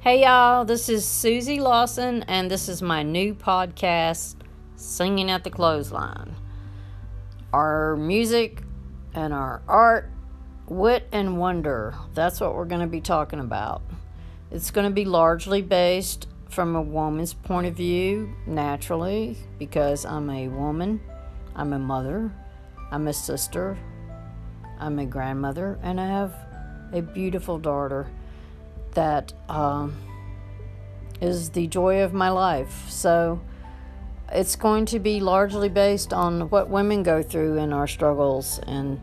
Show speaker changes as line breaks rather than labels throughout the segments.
Hey y'all, this is Susie Lawson, and this is my new podcast, Singing at the Clothesline. Our music and our art, wit and wonder, that's what we're going to be talking about. It's going to be largely based from a woman's point of view, naturally, because I'm a woman, I'm a mother, I'm a sister, I'm a grandmother, and I have a beautiful daughter that um, is the joy of my life. So it's going to be largely based on what women go through in our struggles and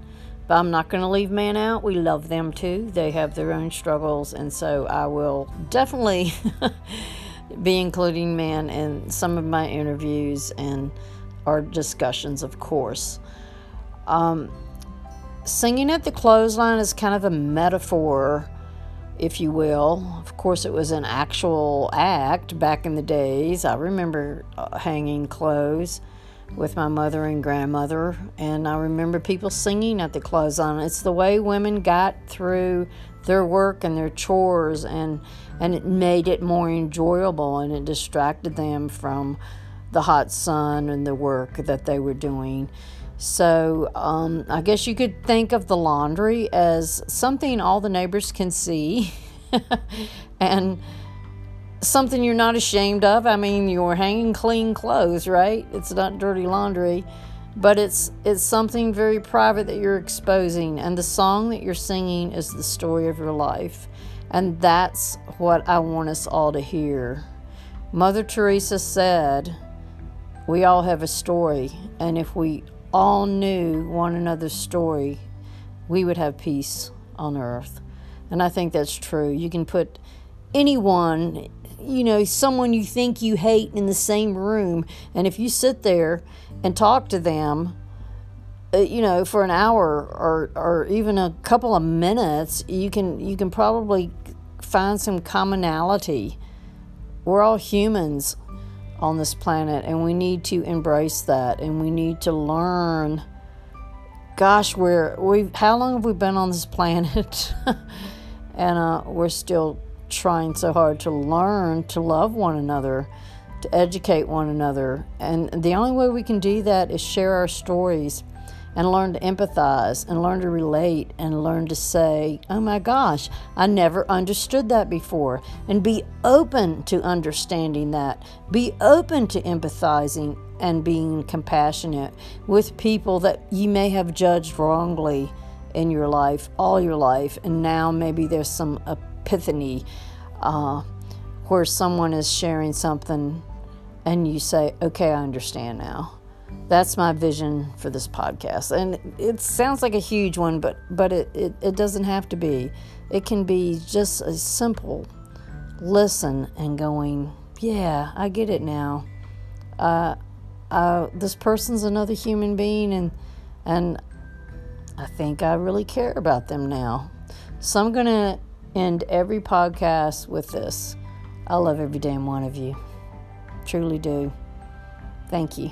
but I'm not going to leave men out. We love them too. They have their own struggles and so I will definitely be including men in some of my interviews and our discussions, of course. Um, singing at the clothesline is kind of a metaphor if you will. Of course, it was an actual act back in the days. I remember uh, hanging clothes with my mother and grandmother, and I remember people singing at the clothesline. It's the way women got through their work and their chores, and and it made it more enjoyable, and it distracted them from the hot sun and the work that they were doing. So um, I guess you could think of the laundry as something all the neighbors can see and something you're not ashamed of. I mean, you're hanging clean clothes, right? It's not dirty laundry, but it's it's something very private that you're exposing and the song that you're singing is the story of your life. And that's what I want us all to hear. Mother Teresa said, we all have a story, and if we all knew one another's story, we would have peace on earth. And I think that's true. You can put anyone, you know, someone you think you hate in the same room, and if you sit there and talk to them, uh, you know, for an hour or or even a couple of minutes, you can you can probably find some commonality. We're all humans on this planet, and we need to embrace that, and we need to learn. Gosh, we're we how long have we been on this planet? and uh, we're still trying so hard to learn to love one another, to educate one another, and the only way we can do that is share our stories and learn to empathize and learn to relate and learn to say, oh my gosh, I never understood that before. And be open to understanding that. Be open to empathizing and being compassionate with people that you may have judged wrongly in your life, all your life. And now maybe there's some epiphany uh, where someone is sharing something and you say, okay, I understand now that's my vision for this podcast. And it sounds like a huge one but but it, it, it doesn't have to be. It can be just a simple listen and going yeah i get it now. Uh, uh, this person's another human being and and i think i really care about them now. So i'm to end every podcast with this. I love every damn one of you. Truly do. Thank you